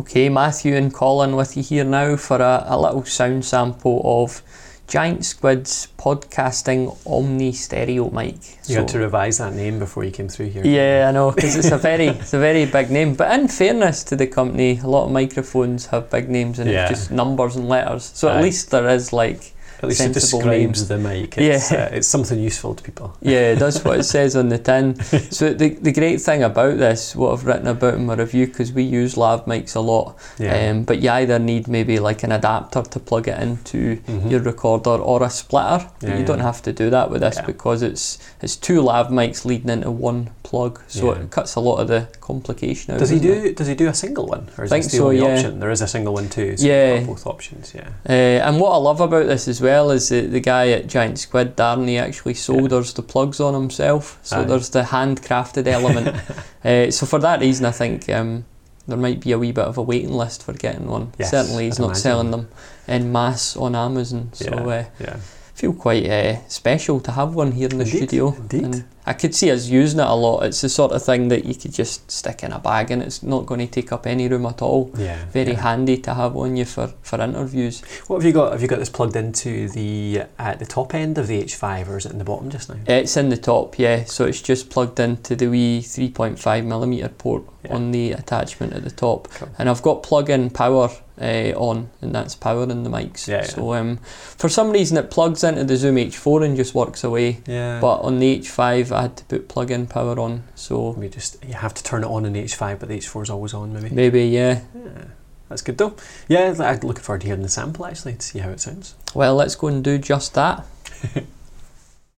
Okay, Matthew and Colin with you here now for a, a little sound sample of Giant Squid's podcasting Omni Stereo mic. You had to revise that name before you came through here. Yeah, I know because it's a very it's a very big name. But in fairness to the company, a lot of microphones have big names and Yeah. it's just numbers and letters. So at least there is like At least it describes names. the mic. It's, Yeah. uh, it's something useful to people. Yeah, that's what it says on the tin. So the, the great thing about this, what I've written about in my review, because we use lav mics a lot, Yeah. um, but you either need maybe like an adapter to plug it into Mhm. your recorder or a splitter. But Yeah, you don't have to do that with this Yeah. because it's it's two lav mics leading into one plug, so Yeah. it cuts a lot of the complication out. Does he doesn't it? do? Does he do a single one, or is Think this the so, only yeah. option? There is a single one too. So Yeah. both options. Yeah. Uh, and what I love about this as well is the, the guy at Giant Squid, Darren, he actually solders the plugs on himself. So Aye. there's the handcrafted element. uh, so for that reason, I think um, there might be a wee bit of a waiting list for getting one. Yes, Certainly, he's I'd not imagine. selling them in mass on Amazon. So Yeah. uh, Yeah. feel quite uh, special to have one here in the Indeed, studio. indeed. And I could see us using it a lot. It's the sort of thing that you could just stick in a bag and it's not going to take up any room at all. Yeah. Very yeah. handy to have on you for, for interviews. What have you got? Have you got this plugged into the at the top end of the H5, or is it in the bottom just now? It's in the top, yeah. So it's just plugged into the wee 3.5 millimeter port Yeah. on the attachment at the top, Cool. and I've got plug-in power uh, on, and that's powering the mics. Yeah, yeah. So um, for some reason it plugs into the Zoom H4 and just works away. Yeah. But on the H5, I had to put plug-in power on. So we just you have to turn it on in the H5, but the H4 is always on. Maybe. maybe, yeah. Yeah. That's good though. Yeah, I'm looking forward to hearing the sample actually to see how it sounds. Well, let's go and do just that.